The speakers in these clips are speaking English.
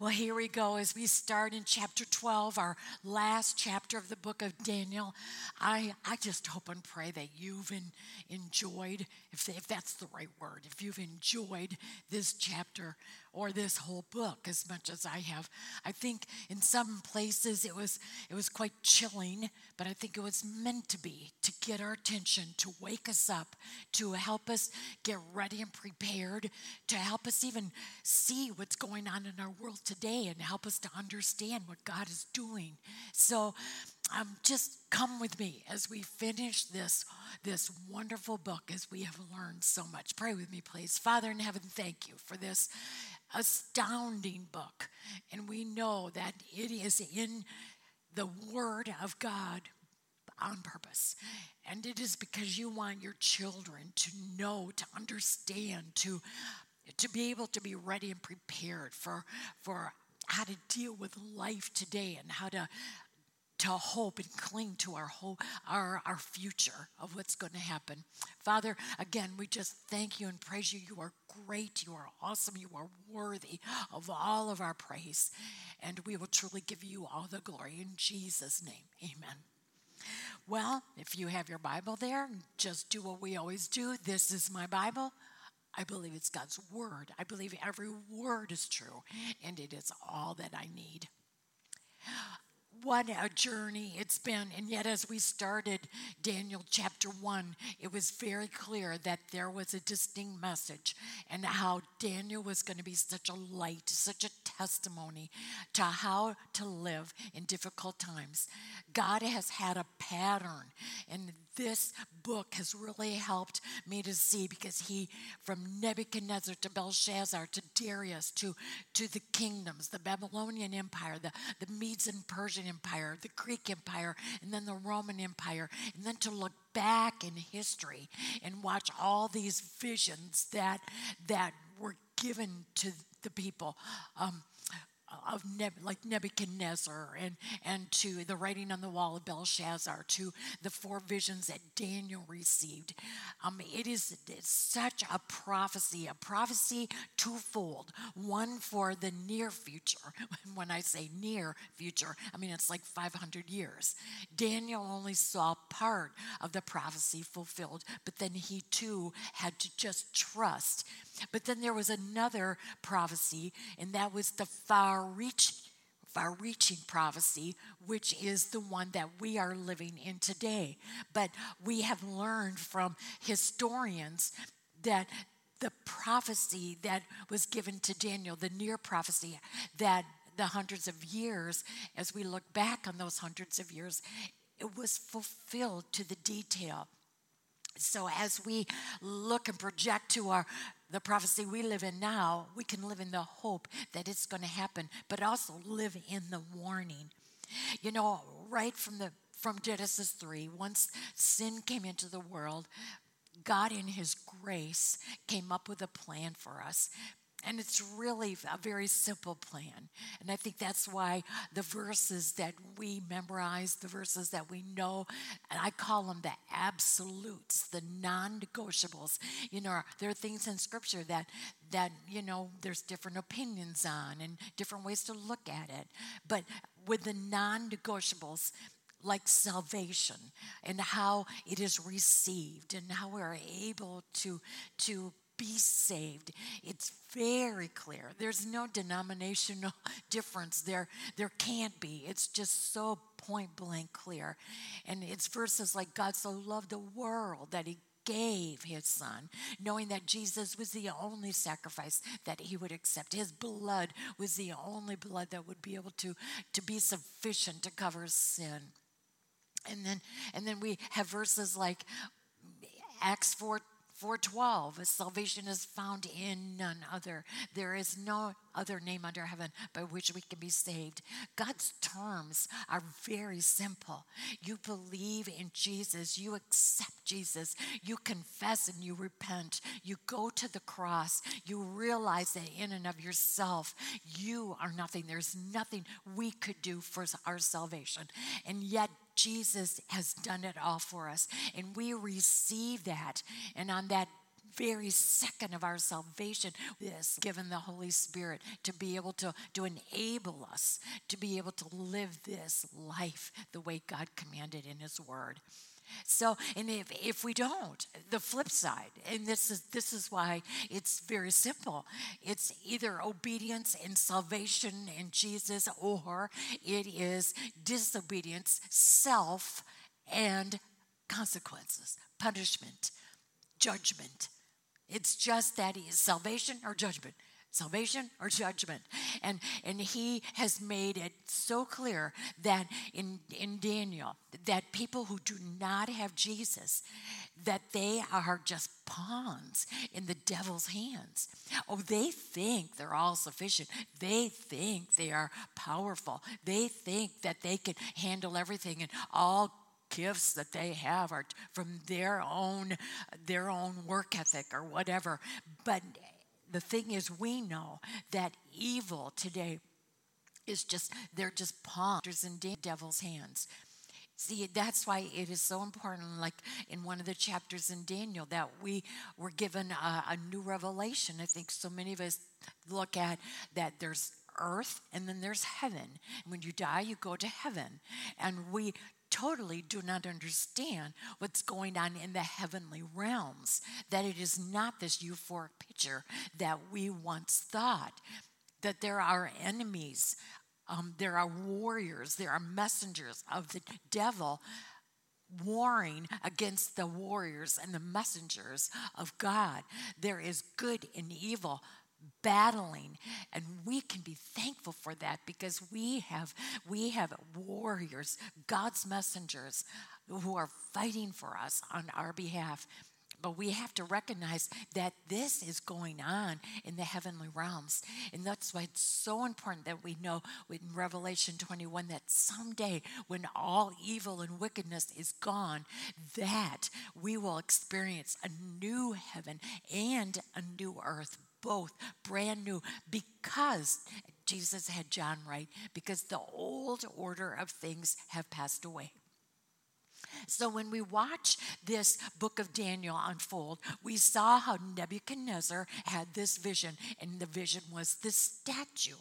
Well, here we go as we start in chapter 12, our last chapter of the book of Daniel. I, I just hope and pray that you've in, enjoyed, if, if that's the right word, if you've enjoyed this chapter or this whole book as much as I have. I think in some places it was it was quite chilling, but I think it was meant to be to get our attention, to wake us up, to help us get ready and prepared, to help us even see what's going on in our world today and help us to understand what God is doing. So um, just come with me as we finish this this wonderful book as we have learned so much. Pray with me, please. Father in heaven, thank you for this astounding book. And we know that it is in the Word of God on purpose. And it is because you want your children to know, to understand, to, to be able to be ready and prepared for, for how to deal with life today and how to to hope and cling to our hope, our, our future of what's going to happen. Father, again, we just thank you and praise you. You are great. You are awesome. You are worthy of all of our praise. And we will truly give you all the glory in Jesus' name. Amen. Well, if you have your Bible there, just do what we always do. This is my Bible. I believe it's God's word. I believe every word is true, and it is all that I need what a journey it's been. And yet, as we started Daniel chapter 1, it was very clear that there was a distinct message and how Daniel was going to be such a light, such a testimony to how to live in difficult times. God has had a pattern, and this book has really helped me to see because he, from Nebuchadnezzar to Belshazzar to Darius to, to the kingdoms, the Babylonian Empire, the, the Medes and Persian Empire, the Greek Empire, and then the Roman Empire, and then to look back in history and watch all these visions that, that were given to the people. Um, of Neb- like Nebuchadnezzar and, and to the writing on the wall of Belshazzar, to the four visions that Daniel received. Um, it is such a prophecy, a prophecy twofold. One for the near future. When I say near future, I mean it's like 500 years. Daniel only saw part of the prophecy fulfilled, but then he too had to just trust but then there was another prophecy, and that was the far reaching far reaching prophecy, which is the one that we are living in today. But we have learned from historians that the prophecy that was given to Daniel, the near prophecy, that the hundreds of years, as we look back on those hundreds of years, it was fulfilled to the detail. So as we look and project to our the prophecy we live in now, we can live in the hope that it's going to happen, but also live in the warning. You know, right from the from Genesis 3, once sin came into the world, God in his grace came up with a plan for us. And it's really a very simple plan. And I think that's why the verses that we memorize, the verses that we know, and I call them the absolutes, the non negotiables. You know, there are things in Scripture that, that, you know, there's different opinions on and different ways to look at it. But with the non negotiables, like salvation and how it is received and how we're able to to be saved. It's very clear. There's no denominational difference there. There can't be. It's just so point blank clear. And it's verses like God so loved the world that he gave his son, knowing that Jesus was the only sacrifice that he would accept. His blood was the only blood that would be able to, to be sufficient to cover sin. And then and then we have verses like Acts 4 412 salvation is found in none other. There is no other name under heaven by which we can be saved. God's terms are very simple. You believe in jesus. You accept jesus. You confess and you repent. You go to the cross. You realize that in and of yourself you are nothing. There's nothing we could do for our salvation. And yet Jesus has done it all for us. And we receive that. And on that very second of our salvation is given the Holy Spirit to be able to, to enable us to be able to live this life the way God commanded in His Word. So, and if, if we don't, the flip side, and this is this is why it's very simple. It's either obedience and salvation in Jesus, or it is disobedience, self, and consequences, punishment, judgment. It's just that is salvation or judgment. Salvation or judgment. And and he has made it so clear that in in daniel that people who do not have jesus that they are just pawns in the devil's hands. Oh they think they're all sufficient. They think they are powerful. They think that they can handle everything and all gifts that they have are from their own their own work ethic or whatever but the thing is, we know that evil today is just, they're just pawns in the devil's hands. See, that's why it is so important, like in one of the chapters in Daniel, that we were given a, a new revelation. I think so many of us look at that there's earth and then there's heaven. When you die, you go to heaven. And we totally do not understand what's going on in the heavenly realms, that it is not this euphoric picture that we once thought, that there are enemies, um, there are warriors, there are messengers of the devil warring against the warriors and the messengers of God. There is good and evil battling and we can be thankful for that because we have we have warriors god's messengers who are fighting for us on our behalf but we have to recognize that this is going on in the heavenly realms. And that's why it's so important that we know in Revelation 21 that someday when all evil and wickedness is gone, that we will experience a new heaven and a new earth both brand new because Jesus had John right, because the old order of things have passed away. So, when we watch this book of Daniel unfold, we saw how Nebuchadnezzar had this vision, and the vision was the statue,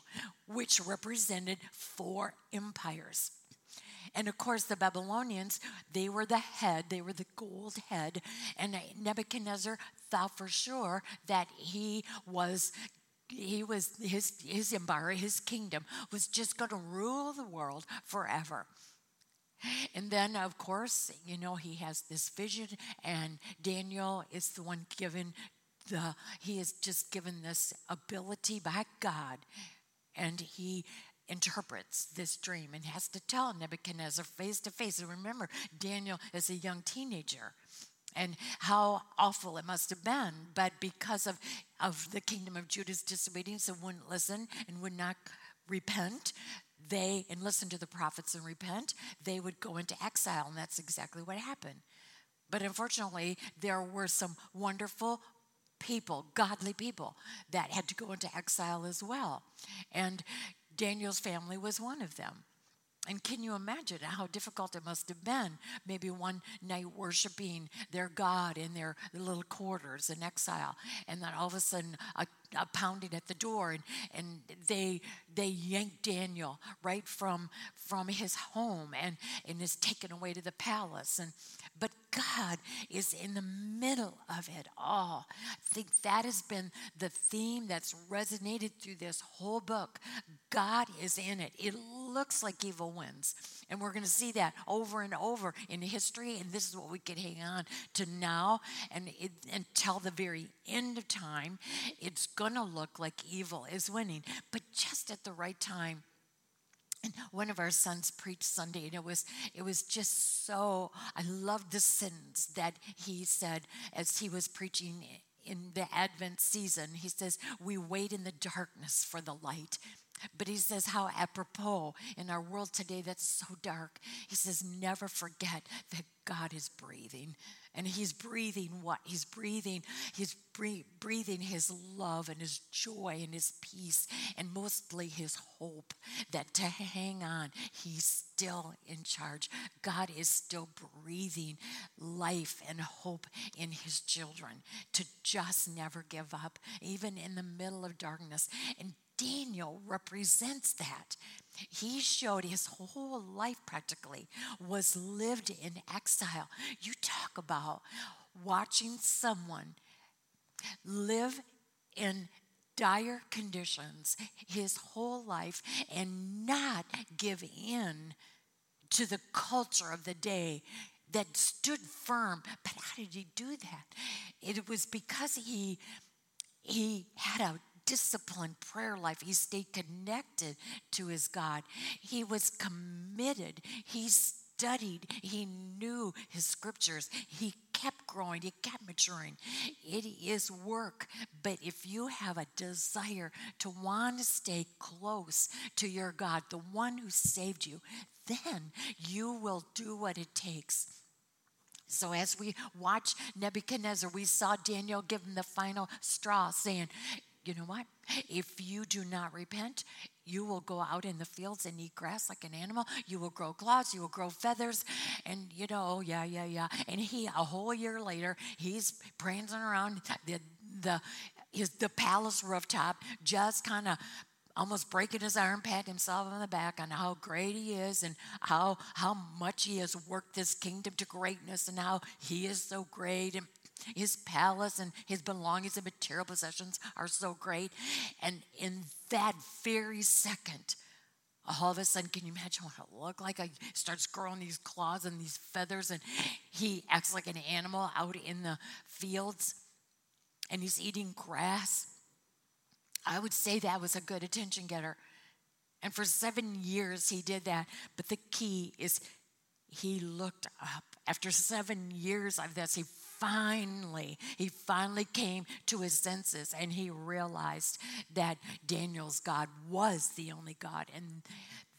which represented four empires. And of course, the Babylonians, they were the head, they were the gold head. And Nebuchadnezzar thought for sure that he was he was his his empire his kingdom was just going to rule the world forever. And then of course you know he has this vision and daniel is the one given the he is just given this ability by god and he interprets this dream and has to tell nebuchadnezzar face to face. And remember daniel is a young teenager and how awful it must have been. But because of, of the kingdom of Judah's disobedience and wouldn't listen and would not repent, they, and listen to the prophets and repent, they would go into exile. And that's exactly what happened. But unfortunately, there were some wonderful people, godly people, that had to go into exile as well. And Daniel's family was one of them. And can you imagine how difficult it must have been? Maybe one night worshiping their God in their little quarters in exile, and then all of a sudden a, a pounding at the door, and, and they they yank Daniel right from from his home and, and is taken away to the palace. And but God is in the middle of it all. I think that has been the theme that's resonated through this whole book. God is in it. It looks like evil wins. And we're going to see that over and over in history. And this is what we can hang on to now and it, until the very end of time. It's going to look like evil is winning, but just at the right time. And one of our sons preached Sunday, and it was it was just so I loved the sentence that he said as he was preaching in the Advent season. He says, We wait in the darkness for the light. But he says, how apropos in our world today that's so dark. He says, never forget that God is breathing. And he's breathing what? He's breathing, he's breathing his love and his joy and his peace and mostly his hope that to hang on, he's still in charge. God is still breathing life and hope in his children to just never give up, even in the middle of darkness. And Daniel represents that. He showed his whole life practically was lived in exile. You talk about watching someone live in dire conditions his whole life and not give in to the culture of the day that stood firm. But how did he do that? It was because he he had a disciplined prayer life. He stayed connected to his God. He was committed. He studied. He knew his scriptures. He kept growing. He kept maturing. It is work. But if you have a desire to want to stay close to your God, the one who saved you, then you will do what it takes. So, as we watch Nebuchadnezzar, we saw Daniel give him the final straw, saying, you know what? If you do not repent, you will go out in the fields and eat grass like an animal. You will grow claws, you will grow feathers, and you know, oh, yeah, yeah, yeah. And he, a whole year later, he's prancing around the the his the palace rooftop, just kind of almost breaking his arm, patting himself on the back on how great he is and how how much he has worked this kingdom to greatness and how he is so great and his palace and his belongings and material possessions are so great. And in that very second, all of a sudden, can you imagine what it looked like? He starts growing these claws and these feathers, and he acts like an animal out in the fields, and he's eating grass. I would say that was a good attention getter. And for seven years, he did that. But the key is he looked up. After seven years of this, he finally, he finally came to his senses and he realized that Daniel's God was the only God. And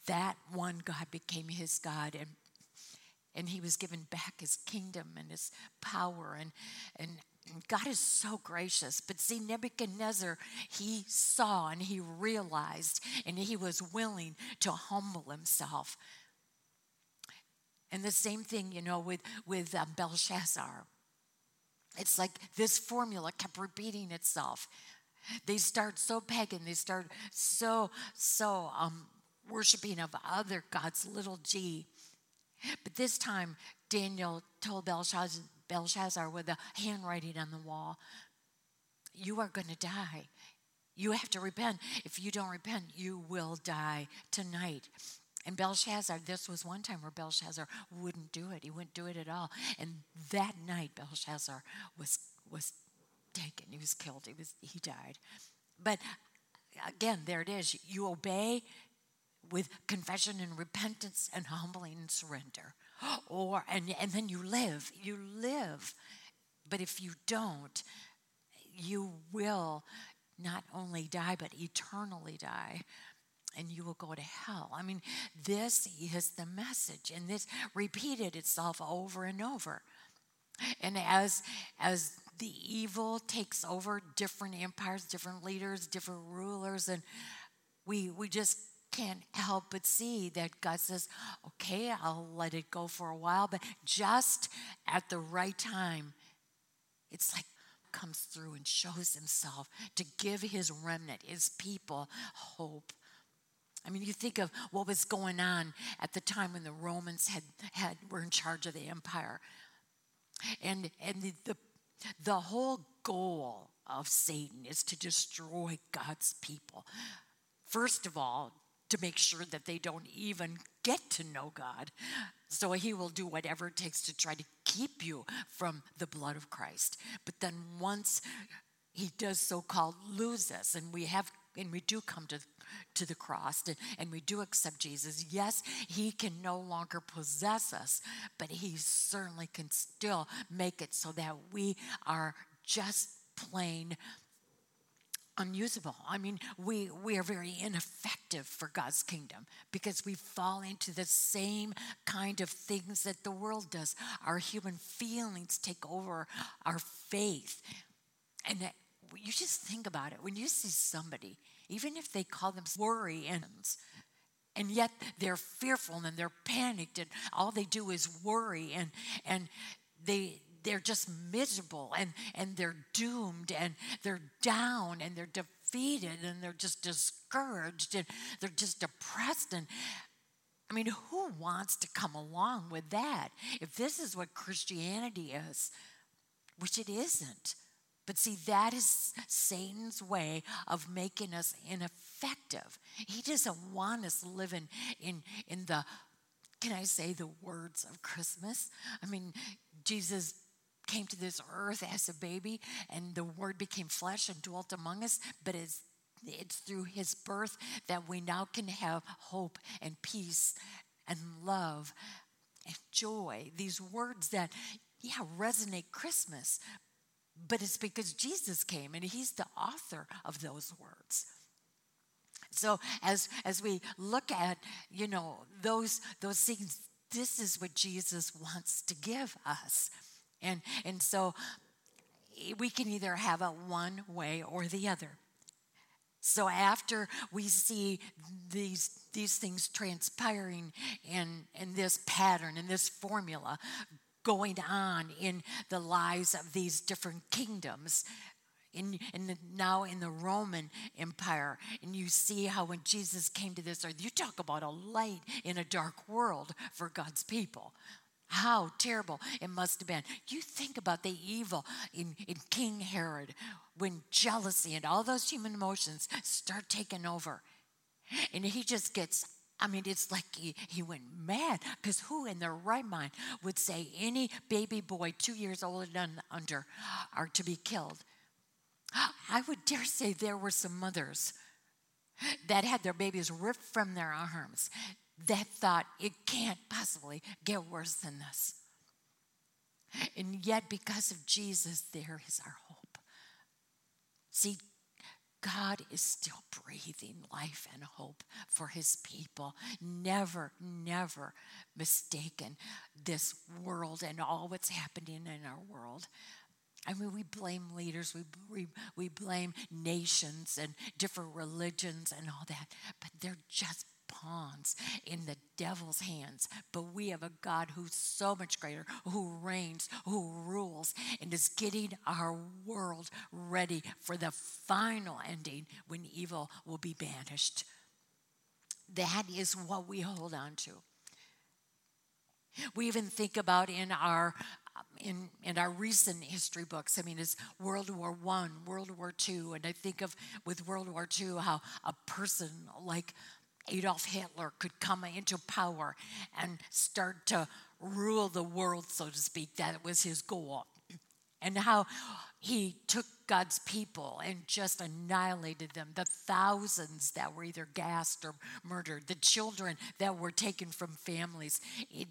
that one God became his God. And and he was given back his kingdom and his power and and God is so gracious. But see, Nebuchadnezzar, he saw and he realized and he was willing to humble himself. And the same thing, you know, with, with um, Belshazzar. It's like this formula kept repeating itself. They start so pagan, they start so, so um, worshiping of other gods, little g. But this time, Daniel told Belshazzar, Belshazzar with the handwriting on the wall, You are going to die. You have to repent. If you don't repent, you will die tonight. And Belshazzar, this was one time where Belshazzar wouldn't do it. He wouldn't do it at all. And that night, Belshazzar was was taken. He was killed. He was he died. But again, there it is. You obey with confession and repentance and humbling and surrender. Or and and then you live. You live. But if you don't, you will not only die, but eternally die and you will go to hell. I mean, this is the message, and this repeated itself over and over. And as as the evil takes over different empires, different leaders, different rulers, and we we just can't help but see that God says, okay, I'll let it go for a while, but just at the right time, it's like comes through and shows himself to give his remnant, his people, hope. I mean, you think of what was going on at the time when the Romans had, had were in charge of the empire. And, and the, the, the whole goal of Satan is to destroy God's people. First of all, to make sure that they don't even get to know God. So he will do whatever it takes to try to keep you from the blood of Christ. But then once he does so called lose us, and we have and we do come to to the cross and, and we do accept Jesus, yes, he can no longer possess us, but he certainly can still make it so that we are just plain unusable. I mean, we, we are very ineffective for God's kingdom because we fall into the same kind of things that the world does. Our human feelings take over our faith. And you just think about it. When you see somebody, even if they call them worry and and yet they're fearful and they're panicked and all they do is worry and and they they're just miserable and, and they're doomed and they're down and they're defeated and they're just discouraged and they're just depressed and I mean, who wants to come along with that? If this is what Christianity is, which it isn't. But see, that is Satan's way of making us ineffective. He doesn't want us living in, in the, can I say, the words of Christmas? I mean, Jesus came to this earth as a baby and the word became flesh and dwelt among us, but it's it's through his birth that we now can have hope and peace and love and joy. These words that, yeah, resonate Christmas, but it's because Jesus came and he's the author of those words. So as as we look at, you know, those those things, this is what Jesus wants to give us. And, and so we can either have it one way or the other. So after we see these these things transpiring in in this pattern in this formula going on in the lives of these different kingdoms in, in the, now in the Roman Empire, and you see how when Jesus came to this earth, you talk about a light in a dark world for God's people. How terrible it must have been. You think about the evil in, in King Herod when jealousy and all those human emotions start taking over. And he just gets, I mean, it's like he, he went mad because who in their right mind would say any baby boy two years old and under are to be killed? I would dare say there were some mothers that had their babies ripped from their arms that thought it can't possibly get worse than this. And yet, because of Jesus, there is our hope. See, God is still breathing life and hope for his people. Never, never mistaken this world and all what's happening in our world. I mean, we blame leaders, we, we, we blame nations and different religions and all that, but they're just pawns in the devil's hands. But we have a God who's so much greater, who reigns, who rules, and is getting our world ready for the final ending when evil will be banished. That is what we hold on to. We even think about in our in, in our recent history books. I mean, it's World War One, World War Two, and I think of with World War Two how a person like Adolf Hitler could come into power and start to rule the world, so to speak. That was his goal. And how he took God's people and just annihilated them. The thousands that were either gassed or murdered, the children that were taken from families. It,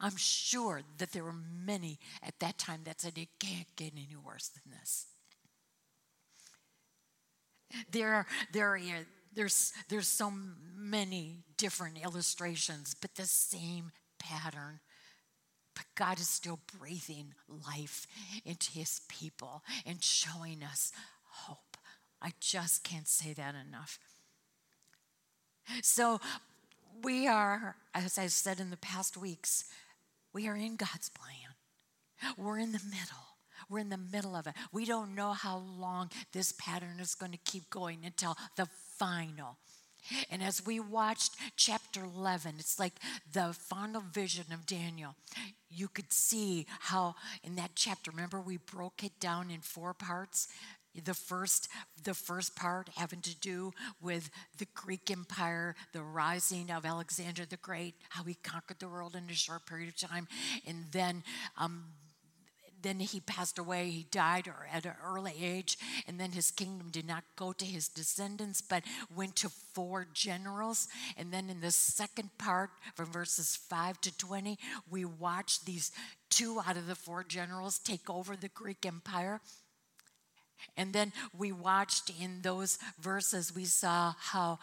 I'm sure that there were many at that time that said it can't get any worse than this. There there are there's, there's so many different illustrations, but the same pattern. But God is still breathing life into his people and showing us hope. I just can't say that enough. So, we are, as I said in the past weeks, we are in God's plan. We're in the middle. We're in the middle of it. We don't know how long this pattern is going to keep going until the final. And as we watched chapter 11, it's like the final vision of Daniel. You could see how in that chapter, remember we broke it down in four parts? The first, the first part having to do with the Greek Empire, the rising of Alexander the Great, how he conquered the world in a short period of time, and then um, then he passed away. He died at an early age, and then his kingdom did not go to his descendants, but went to four generals. And then in the second part, from verses 5 to 20, we watch these two out of the four generals take over the Greek Empire. And then we watched in those verses, we saw how,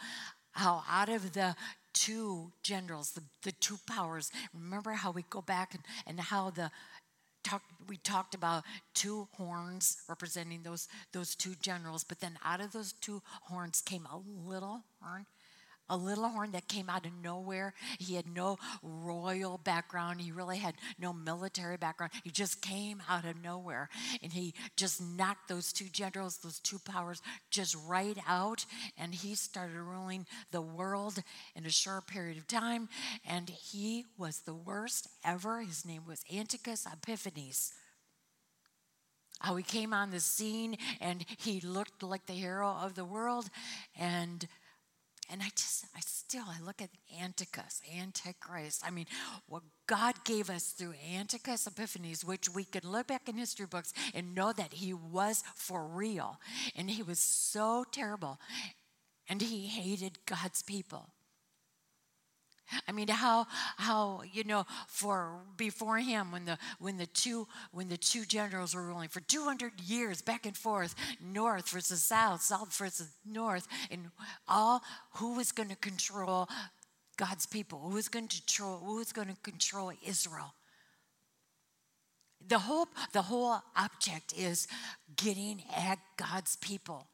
how out of the two generals, the, the two powers, remember how we go back and, and how the talk, we talked about two horns representing those, those two generals, but then out of those two horns came a little horn a little horn that came out of nowhere. He had no royal background. He really had no military background. He just came out of nowhere and he just knocked those two generals, those two powers, just right out. And he started ruling the world in a short period of time. And he was the worst ever. His name was Antiochus Epiphanes how he came on the scene and he looked like the hero of the world and and I just, I still, I look at Antiochus, Antichrist. I mean, what God gave us through Antiochus Epiphanes, which we can look back in history books and know that he was for real. And he was so terrible. And he hated God's people. I mean, how how you know for before him when the when the two when the two generals were ruling for 200 years back and forth, north versus south, south versus north, and all who was going to control God's people? Who was going to control? Who was going to control Israel? The whole the whole object is getting at God's people.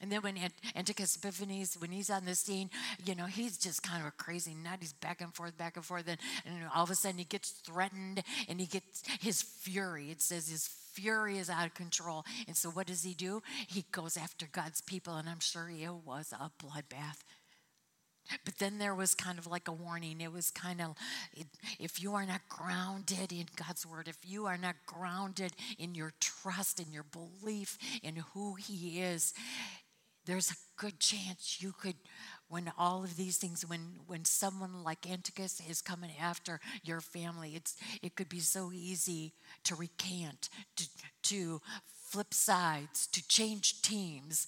And then when Antiochus Epiphanes, when he's on the scene, you know, he's just kind of a crazy nut. He's back and forth, back and forth. And, and all of a sudden he gets threatened and he gets his fury. It says his fury is out of control. And so what does he do? He goes after God's people. And I'm sure it was a bloodbath. But then there was kind of like a warning. It was kind of if you are not grounded in God's word, if you are not grounded in your trust, in your belief in who He is, there's a good chance you could when all of these things when when someone like antiochus is coming after your family it's it could be so easy to recant to to flip sides to change teams.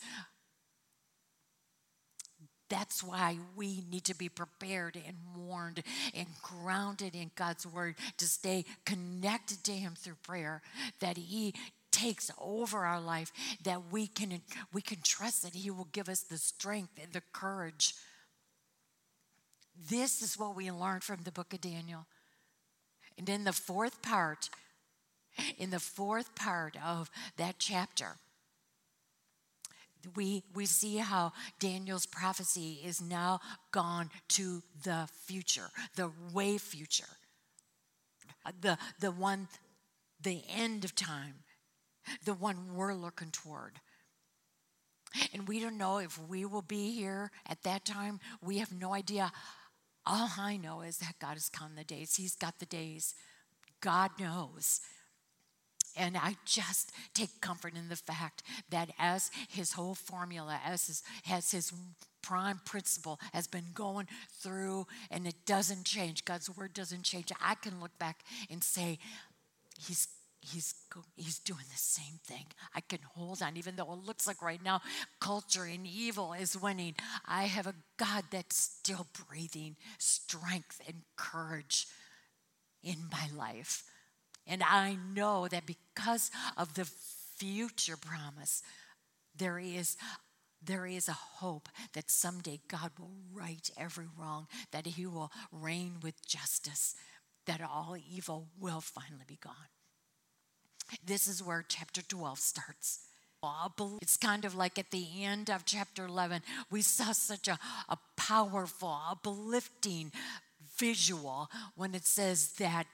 That's why we need to be prepared and warned and grounded in God's word to stay connected to Him through prayer, that He takes over our life that we can we can trust that he will give us the strength and the courage. This is what we learned from the book of daniel. And in the fourth part in the fourth part of that chapter we, we see how Daniel's prophecy is now gone to the future, the way future, the, the one, the end of time the one we're looking toward. And we don't know if we will be here at that time. We have no idea. All I know is that God has come the days. He's got the days. God knows. And I just take comfort in the fact that as his whole formula, as his, as his prime principle has been going through and it doesn't change, God's word doesn't change, I can look back and say, He's he's he's doing the same thing. I can hold on, even though it looks like right now culture and evil is winning. I have a God that's still breathing strength and courage in my life. And I know that because of the future promise, there is there is a hope that someday God will right every wrong, that He will reign with justice, that all evil will finally be gone. This is where chapter 12 starts. It's kind of like at the end of chapter 11, we saw such a, a powerful, uplifting visual when it says that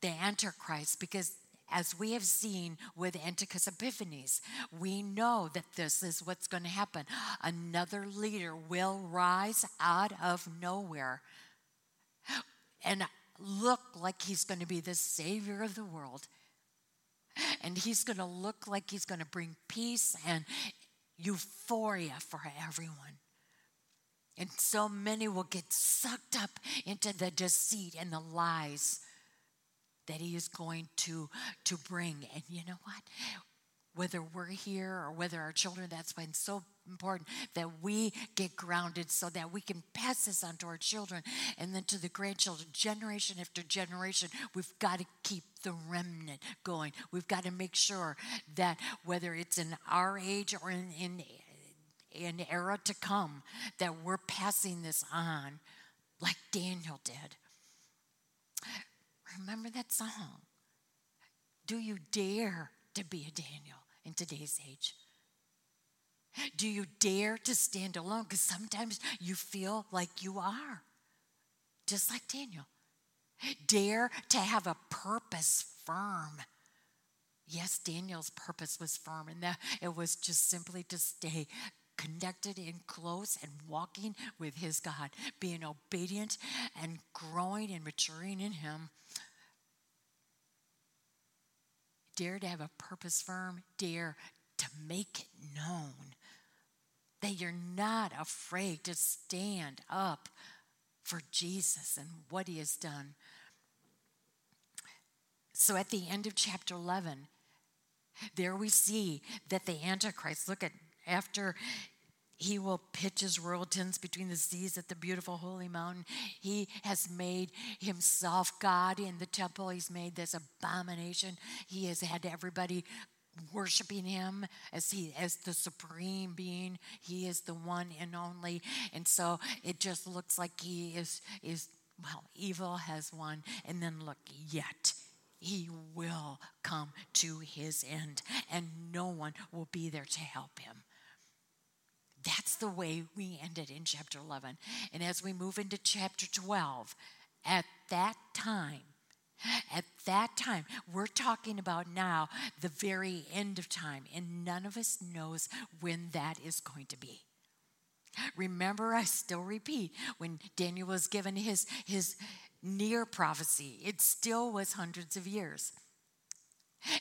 the Antichrist, because as we have seen with Antiochus Epiphanes, we know that this is what's going to happen. Another leader will rise out of nowhere and look like he's going to be the savior of the world and he's going to look like he's going to bring peace and euphoria for everyone. And so many will get sucked up into the deceit and the lies that he is going to, to bring. And you know what? Whether we're here or whether our children, that's why it's so important that we get grounded so that we can pass this on to our children and then to the grandchildren, generation after generation. We've got to keep the remnant going. We've got to make sure that whether it's in our age or in, in an era to come, that we're passing this on like Daniel did. Remember that song? Do you dare to be a Daniel in today's age? Do you dare to stand alone? Because sometimes you feel like you are, just like Daniel. Dare to have a purpose firm. Yes, Daniel's purpose was firm, and that it was just simply to stay connected and close and walking with his God, being obedient and growing and maturing in him. Dare to have a purpose firm, dare to make it known that you're not afraid to stand up for Jesus and what he has done. So at the end of chapter 11, there we see that the Antichrist, look at after he will pitch his royal tents between the seas at the beautiful holy mountain. He has made himself God in the temple. He's made this abomination. He has had everybody worshiping him as he as the supreme being he is the one and only and so it just looks like he is is well evil has won and then look yet he will come to his end and no one will be there to help him that's the way we ended in chapter 11 and as we move into chapter 12 at that time at that time, we're talking about now the very end of time, and none of us knows when that is going to be. Remember, I still repeat, when Daniel was given his, his near prophecy, it still was hundreds of years.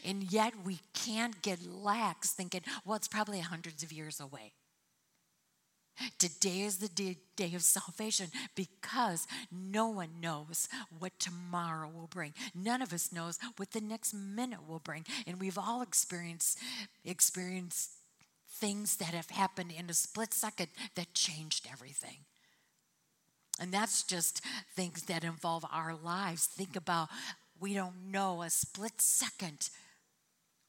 And yet we can't get lax thinking, well, it's probably hundreds of years away. Today is the day, of salvation because no one knows what tomorrow will bring. None of us knows what the next minute will bring. And we've all experienced experienced things that have happened in a split second that changed everything. And that's just things that involve our lives. Think about we don't know a split second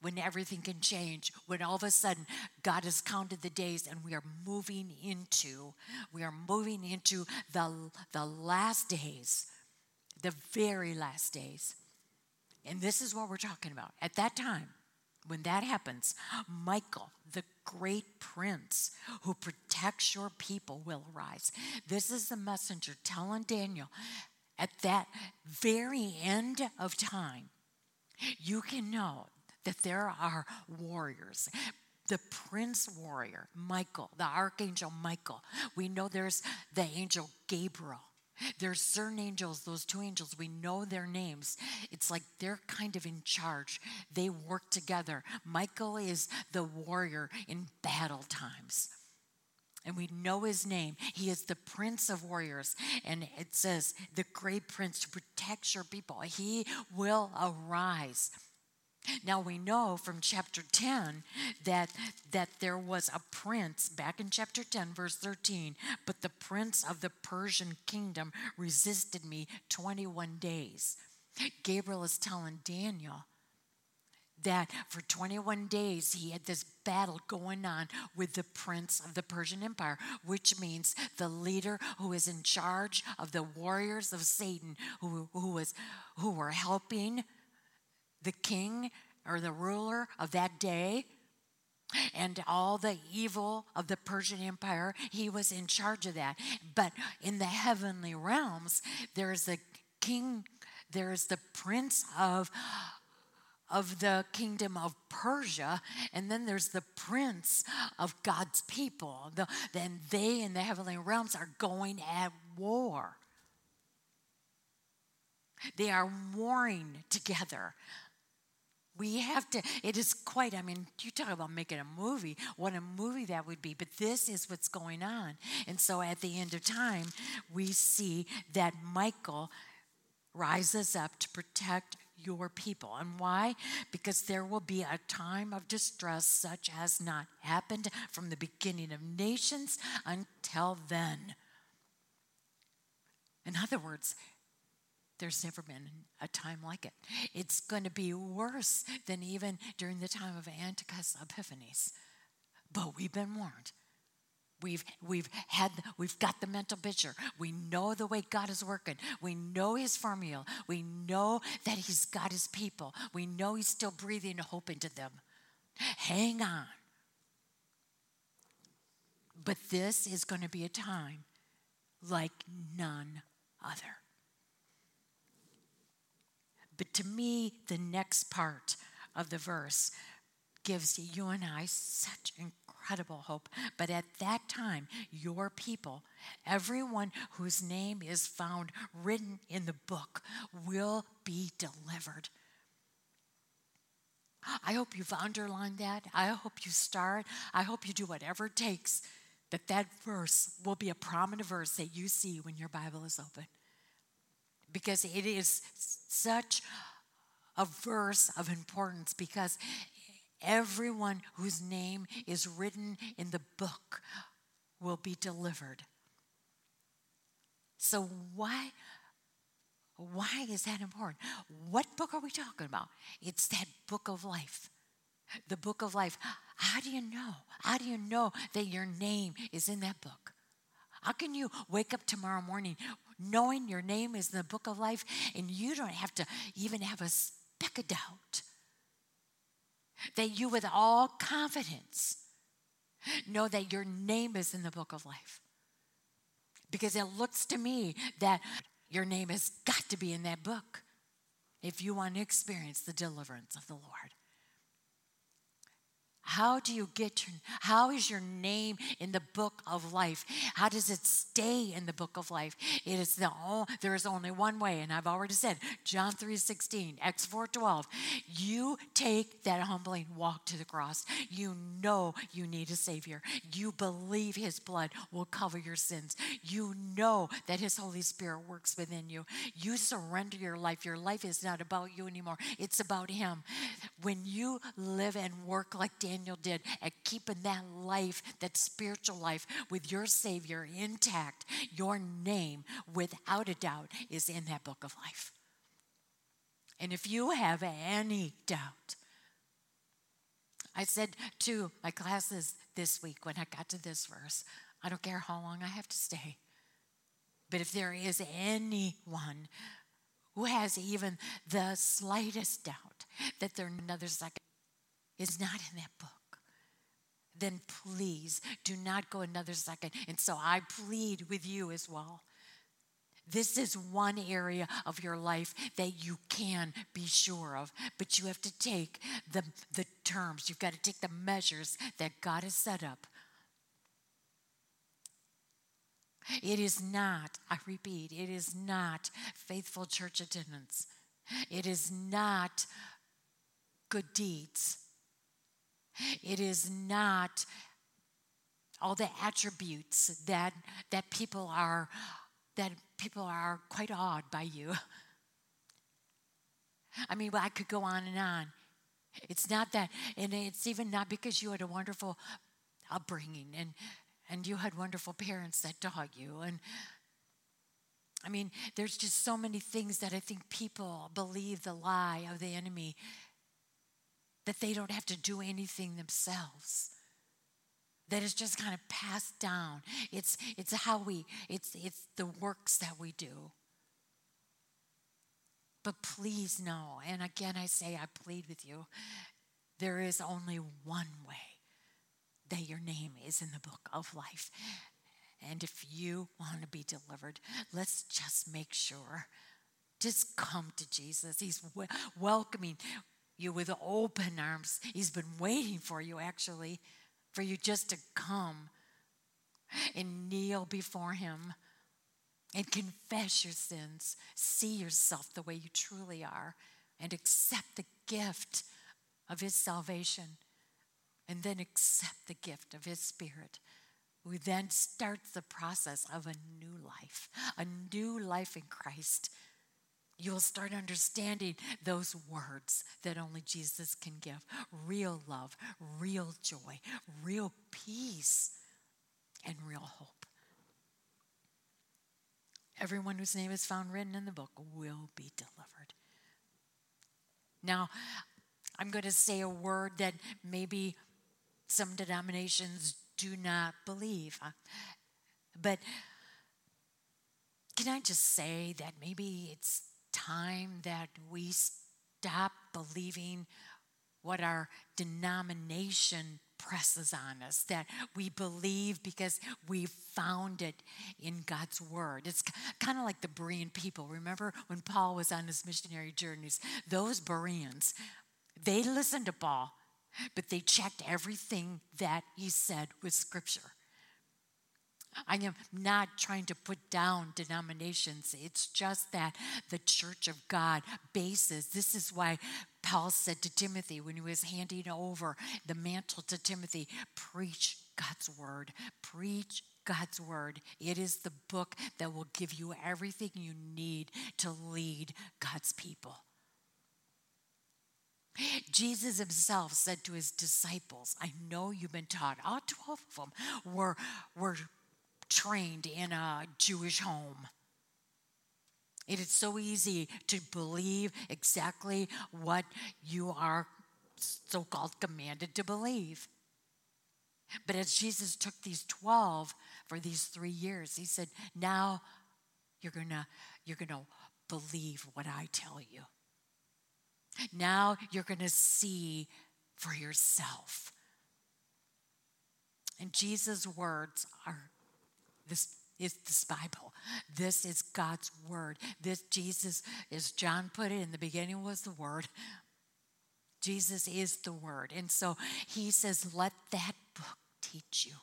when everything can change, when all of a sudden God has counted the days and we are moving into, we are moving into the, the last days, the very last days. And this is what we're talking about. At that time, when that happens, Michael, the great prince who protects your people, will arise. This is the messenger telling Daniel at that very end of time, you can know that there are warriors. The prince warrior, Michael, the archangel Michael. We know there's the angel Gabriel. There's certain angels, those two angels, we know their names. It's like they're kind of in charge. They work together. Michael is the warrior in battle times. And we know his name. He is the prince of warriors. And it says, the great prince to protect your people. He will arise. Now we know from chapter 10 that that there was a prince back in chapter 10 verse 13 but the prince of the Persian kingdom resisted me 21 days. Gabriel is telling Daniel that for 21 days he had this battle going on with the prince of the Persian Empire, which means the leader who is in charge of the warriors of Satan who, who, was, who were helping the king or the ruler of that day and all the evil of the Persian Empire. He was in charge of that. But in the heavenly realms, there's the king, there's the prince of of the kingdom of Persia, and then there's the prince of God's people. The, then they in the heavenly realms are going at war. They are warring together. We have to, it is quite, I mean, you talk about making a movie, what a movie that would be, but this is what's going on. And so at the end of time, we see that Michael rises up to protect your people. And why? Because there will be a time of distress such as not happened from the beginning of nations until then. In other words, there's never been a time like it. It's going to be worse than even during the time of Antiochus Epiphanes. But we've been warned. We've, we've had we've got the mental picture. We know the way God is working. We know his formula. We know that he's got his people. We know he's still breathing hope into them. Hang on. But this is going to be a time like none other. But to me, the next part of the verse gives you and I such incredible hope. But at that time, your people, everyone whose name is found written in the book, will be delivered. I hope you've underlined that. I hope you start. I hope you do whatever it takes that that verse will be a prominent verse that you see when your Bible is open. Because it is such a verse of importance because everyone whose name is written in the book will be delivered. So why why is that important? What book are we talking about? It's that book of life. The book of life. How do you know? How do you know that your name is in that book? How can you wake up tomorrow morning knowing your name is in the book of life and you don't have to even have a speck of doubt? that you, with all confidence, know that your name is in the book of life. Because it looks to me that your name has got to be in that book if you want to experience the deliverance of the Lord. How do you get your, how is your name in the book of life? How does it stay in the book of life? It is the only. there is only one way, and I've already said John 3 16, Acts 4 12. You take that humbling walk to the cross. You know you need a Savior. You believe His blood will cover your sins. You know that His Holy Spirit works within you. You surrender your life. Your life is not about you anymore, it's about Him. When you live and work like Daniel, Daniel did at keeping that life, that spiritual life with your Savior intact, your name, without a doubt, is in that book of life. And if you have any doubt, I said to my classes this week when I got to this verse, I don't care how long I have to stay. But if there is anyone who has even the slightest doubt that they're another second is not in that book, then please do not go another second. And so I plead with you as well. This is one area of your life that you can be sure of, but you have to take the, the terms, you've got to take the measures that God has set up. It is not, I repeat, it is not faithful church attendance. It is not good deeds. It is not all the attributes that that people are that people are quite awed by you. I mean, I could go on and on. It's not that, and it's even not because you had a wonderful upbringing and and you had wonderful parents that taught you and I mean, there's just so many things that I think people believe the lie of the enemy that they don't have to do anything themselves. That is just kind of passed down. It's it's how we it's it's the works that we do. But please know and again i say i plead with you there is only one way that your name is in the book of life. And if you want to be delivered let's just make sure. Just come to jesus. He's welcoming you with open arms. He's been waiting for you, actually, for you just to come and kneel before Him and confess your sins, see yourself the way you truly are, and accept the gift of His salvation, and then accept the gift of His Spirit. Who then starts the process of a new life, a new life in Christ you will start understanding those words that only Jesus can give real love, real joy, real peace, and real hope. Everyone whose name is found written in the book will be delivered. Now, I'm going to say a word that maybe some denominations do not believe. Uh, but can I just say that maybe it's time that we stop believing what our denomination presses on us, that we believe because we found it in God's Word. It's kind of like the Berean people. Remember when Paul was on his missionary journeys? Those Bereans, they listened to Paul, but they checked everything that he said with Scripture. I am not trying to put down denominations. It's just that the church of God bases. This is why Paul said to Timothy when he was handing over the mantle to Timothy preach God's word. Preach God's word. It is the book that will give you everything you need to lead God's people. Jesus himself said to his disciples, I know you've been taught, all 12 of them were, were trained in a Jewish home. It is so easy to believe exactly what you are so called commanded to believe. But as Jesus took these 12 for these three years, he said, Now you're going to you're to believe what I tell you. Now you're going to see for yourself. And Jesus' words are this is this Bible. This is God's word. This Jesus, as John put it in the beginning, was the word. Jesus is the word. And so he says, let that book teach you.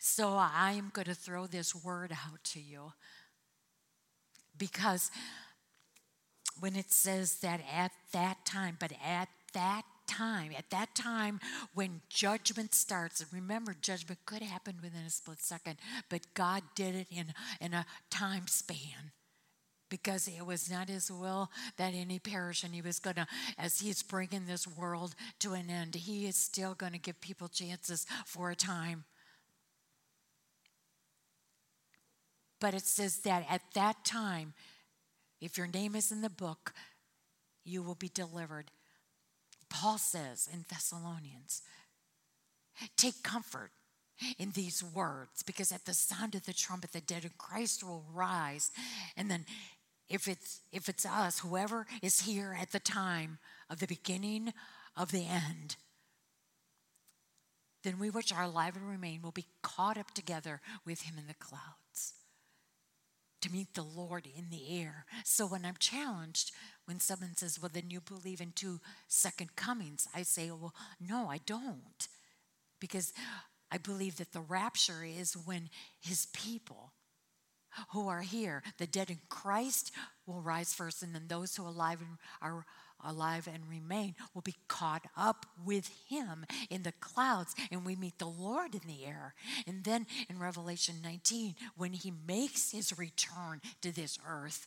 So I am going to throw this word out to you because when it says that at that time, but at that at that time when judgment starts, and remember, judgment could happen within a split second, but God did it in, in a time span. Because it was not his will that any perish and he was going to as he's bringing this world to an end he is still going to give people chances for a time. But it says that at that time if your name is in the book you will be delivered Paul says in Thessalonians, take comfort in these words because at the sound of the trumpet the dead in Christ will rise and then if it's if it's us whoever is here at the time of the beginning of the end then we which are alive and remain will be caught up together with him in the clouds to meet the Lord in the air. So when I'm challenged when someone says, Well, then you believe in two second comings, I say, Well, no, I don't. Because I believe that the rapture is when his people who are here, the dead in Christ, will rise first, and then those who are alive and are alive and remain will be caught up with him in the clouds and we meet the Lord in the air. And then in Revelation 19, when he makes his return to this earth,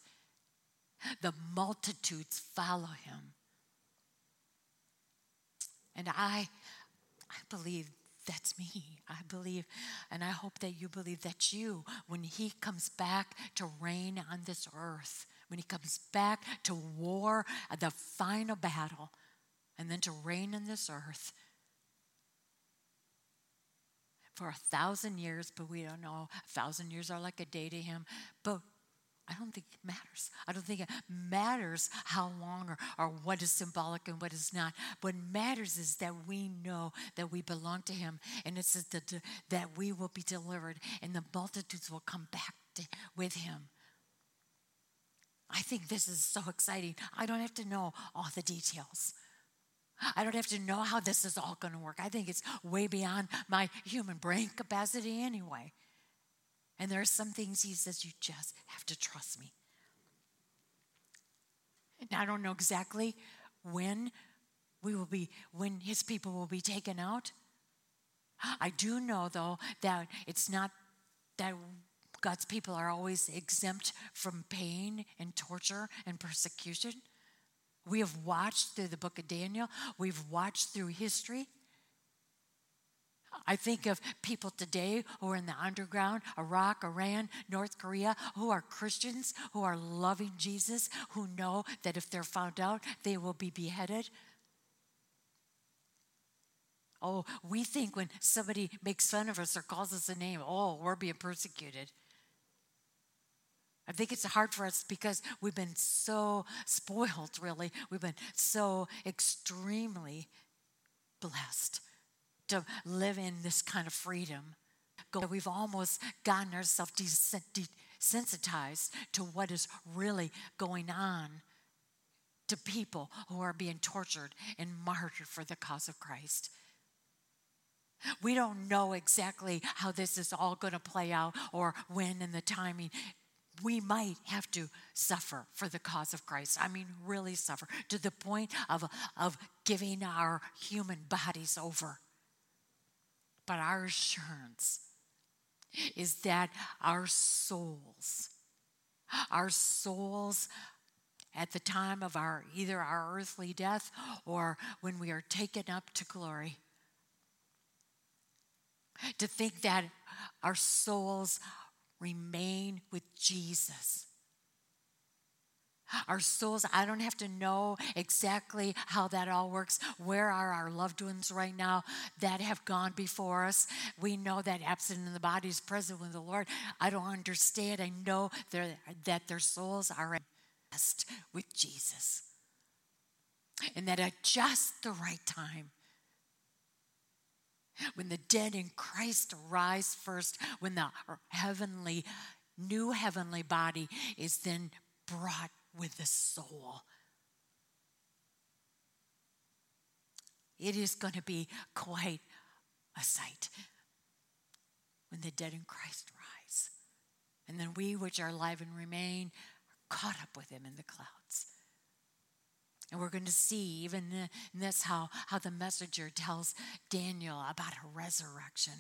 the multitudes follow him. And I, I believe that's me. I believe, and I hope that you believe that you, when he comes back to reign on this earth, when he comes back to war, uh, the final battle, and then to reign on this earth for a thousand years, but we don't know. A thousand years are like a day to him. But I don't think it matters. I don't think it matters how long or, or what is symbolic and what is not. What matters is that we know that we belong to Him and it's that, that we will be delivered and the multitudes will come back to, with Him. I think this is so exciting. I don't have to know all the details. I don't have to know how this is all going to work. I think it's way beyond my human brain capacity anyway. And there are some things he says you just have to trust me. And I don't know exactly when we will be, when his people will be taken out. I do know, though, that it's not that God's people are always exempt from pain and torture and persecution. We have watched through the book of Daniel, we've watched through history. I think of people today who are in the underground, Iraq, Iran, North Korea, who are Christians, who are loving Jesus, who know that if they're found out, they will be beheaded. Oh, we think when somebody makes fun of us or calls us a name, oh, we're being persecuted. I think it's hard for us because we've been so spoiled, really. We've been so extremely blessed to live in this kind of freedom. We've almost gotten ourselves desensitized to what is really going on to people who are being tortured and martyred for the cause of Christ. We don't know exactly how this is all going to play out or when and the timing. We might have to suffer for the cause of Christ. I mean, really suffer to the point of, of giving our human bodies over. But our assurance is that our souls, our souls at the time of our either our earthly death or when we are taken up to glory, to think that our souls remain with Jesus our souls. I don't have to know exactly how that all works. Where are our loved ones right now that have gone before us? We know that absent in the body is present with the Lord. I don't understand. I know that their souls are best with Jesus. And that at just the right time, when the dead in Christ rise first, when the heavenly, new heavenly body is then brought with the soul. It is going to be quite a sight when the dead in Christ rise. And then we, which are alive and remain, are caught up with him in the clouds. And we're going to see, even in this, how, how the messenger tells Daniel about a resurrection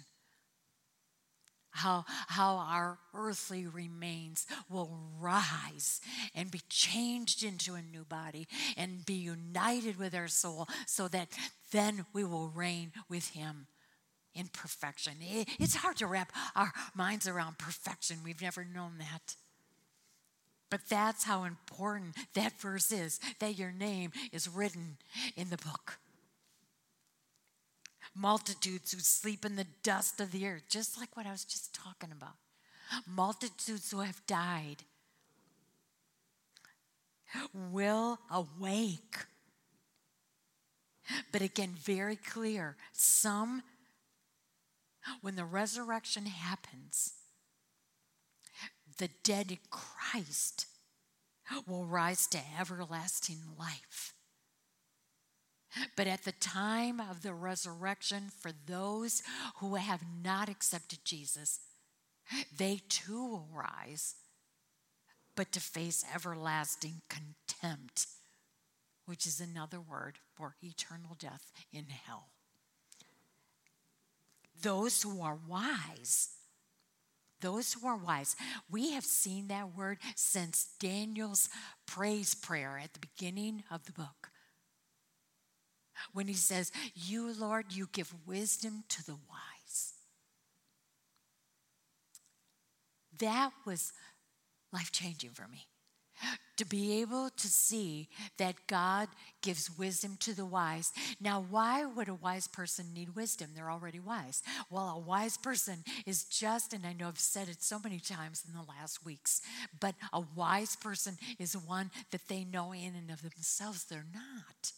how, how our earthly remains will rise and be changed into a new body and be united with our soul so that then we will reign with Him in perfection. It's hard to wrap our minds around perfection. We've never known that. But that's how important that verse is that your name is written in the book multitudes who sleep in the dust of the earth, just like what I was just talking about. Multitudes who have died will awake. But again, very clear some, when the resurrection happens, the dead in Christ will rise to everlasting life. But at the time of the resurrection, for those who have not accepted Jesus, they too will rise, but to face everlasting contempt, which is another word for eternal death in hell. Those who are wise, those who are wise, we have seen that word since Daniel's praise prayer at the beginning of the book when he says, You, Lord, you give wisdom to the wise. That was life changing for me. To be able to see that God gives wisdom to the wise. Now, why would a wise person need wisdom? They're already wise. Well, a wise person is just, and I know I've said it so many times in the last weeks, but a wise person is one that they know in and of themselves they're not.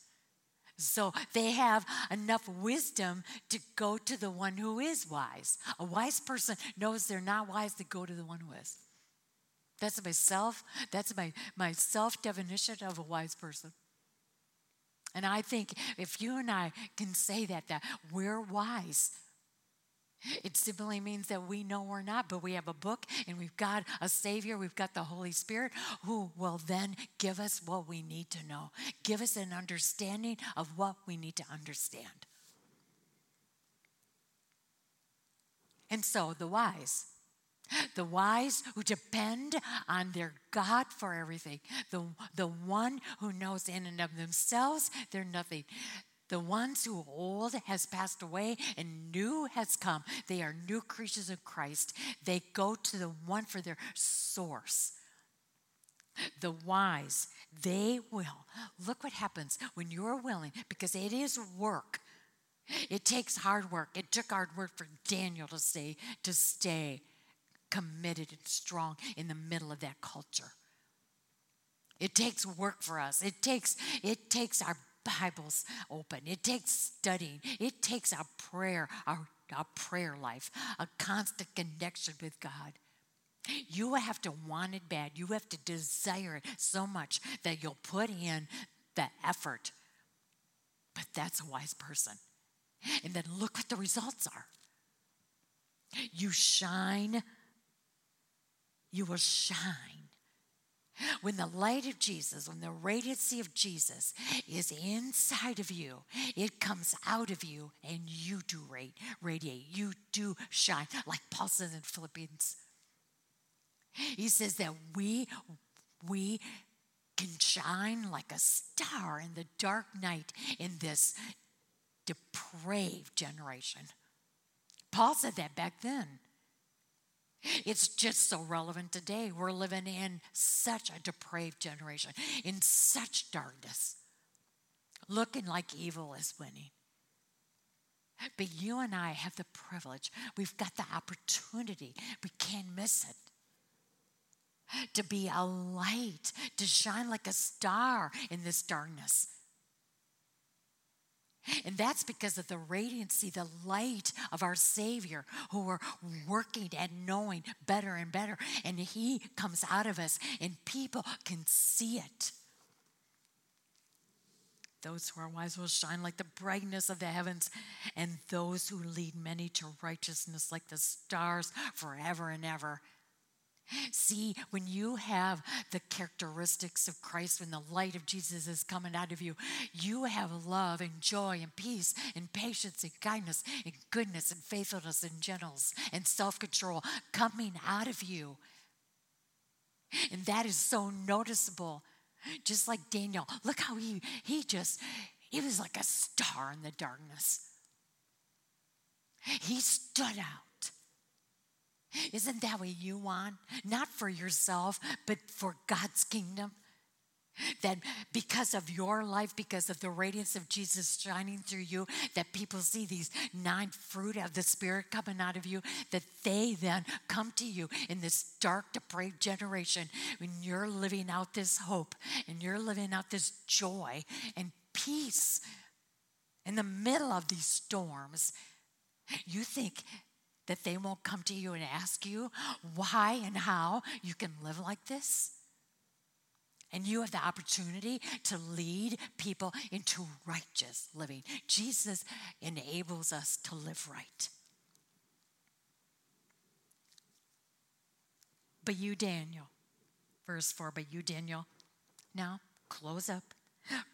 So they have enough wisdom to go to the one who is wise. A wise person knows they're not wise to go to the one who is. That's my self, that's my, my self definition of a wise person. And I think if you and I can say that, that we're wise, it simply means that we know we're not, but we have a book and we've got a Savior, we've got the Holy Spirit who will then give us what we need to know, give us an understanding of what we need to understand. And so the wise, The wise who depend on their God for everything. The, the one who knows in and of themselves they're nothing. The ones who old has passed away and new has come. They are new creatures in Christ. They go to the one for their source. The wise, they will. Look what happens when you're willing, because it is work. It takes hard work. It took hard work for Daniel to stay, to stay committed and strong in the middle of that culture. It takes work for us. It takes it takes our Bibles open. It takes studying. It takes our prayer, our, prayer life, a constant connection with God. You have to want it bad. You have to desire it so much that you'll put in the effort. But that's a wise person. And then look what the results are. You shine, you will shine when the light of Jesus, when the radiancy of Jesus is inside of you, it comes out of you and you do radiate. You do shine, like Paul says in Philippians. He says that we, we can shine like a star in the dark night in this depraved generation. Paul said that back then. It's just so relevant today. We're living in such a depraved generation, in such darkness, looking like evil is winning. But you and I have the privilege, we've got the opportunity, we can't miss it. To be a light, to shine like a star in this darkness. And that's because of the radiancy, the light of our Savior, who are working and knowing better and better. And He comes out of us, and people can see it. Those who are wise will shine like the brightness of the heavens, and those who lead many to righteousness like the stars forever and ever. See, when you have the characteristics of Christ, when the light of Jesus is coming out of you, you have love and joy and peace and patience and kindness and goodness and faithfulness and gentleness and self control coming out of you. And that is so noticeable. Just like Daniel, look how he, he just, he was like a star in the darkness. He stood out. Isn't that what you want? Not for yourself, but for God's kingdom. That because of your life, because of the radiance of Jesus shining through you, that people see these nine fruit of the Spirit coming out of you, that they then come to you in this dark, depraved generation when you're living out this hope and you're living out this joy and peace in the middle of these storms. You think that they won't come to you and ask you why and how you can live like this? And you have the opportunity to lead people into righteous living. Jesus enables us to live right. But you, Daniel, verse 4, but you, Daniel, now close up.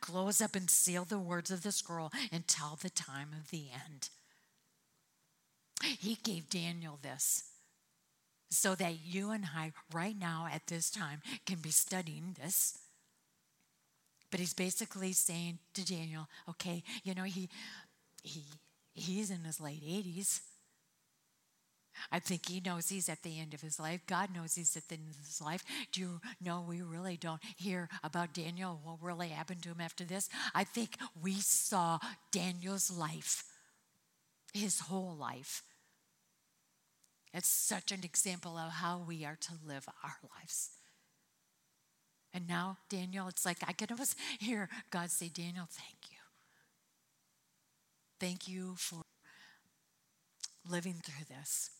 Close up and seal the words of the scroll until the time of the end. He gave Daniel this so that you and I, right now at this time, can be studying this. But he's basically saying to Daniel, okay, you know, he, he, he's in his late 80s. I think he knows he's at the end of his life. God knows he's at the end of his life. Do you know we really don't hear about Daniel, what really happened to him after this? I think we saw Daniel's life, his whole life. It's such an example of how we are to live our lives. And now, Daniel, it's like I can almost hear God say, Daniel, thank you. Thank you for living through this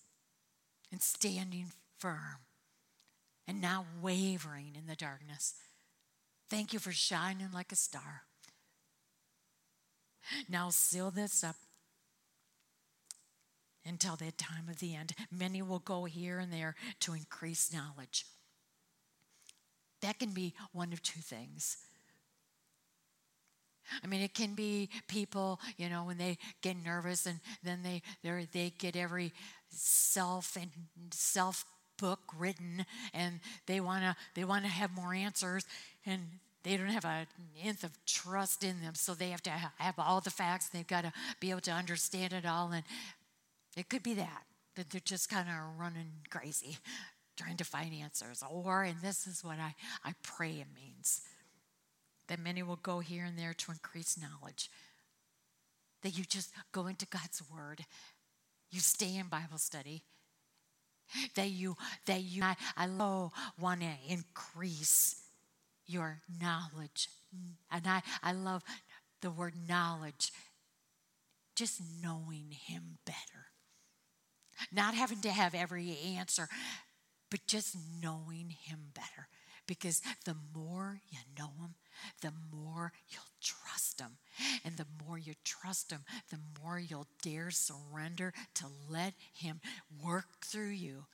and standing firm and not wavering in the darkness. Thank you for shining like a star. Now, seal this up until the time of the end. Many will go here and there to increase knowledge. That can be one of two things. I mean, it can be people, you know, when they get nervous and then they they get every self and self book written and they want to they want to have more answers and they don't have an inch of trust in them so they have to have all the facts they've got to be able to understand it all and it could be that that they're just kind of running crazy trying to find answers or and this is what i i pray it means that many will go here and there to increase knowledge that you just go into god's word you stay in bible study that you that you I, I want to increase your knowledge. And I, I love the word knowledge, just knowing him better. Not having to have every answer, but just knowing him better. Because the more you know him, the more you'll trust him. And the more you trust him, the more you'll dare surrender to let him work through you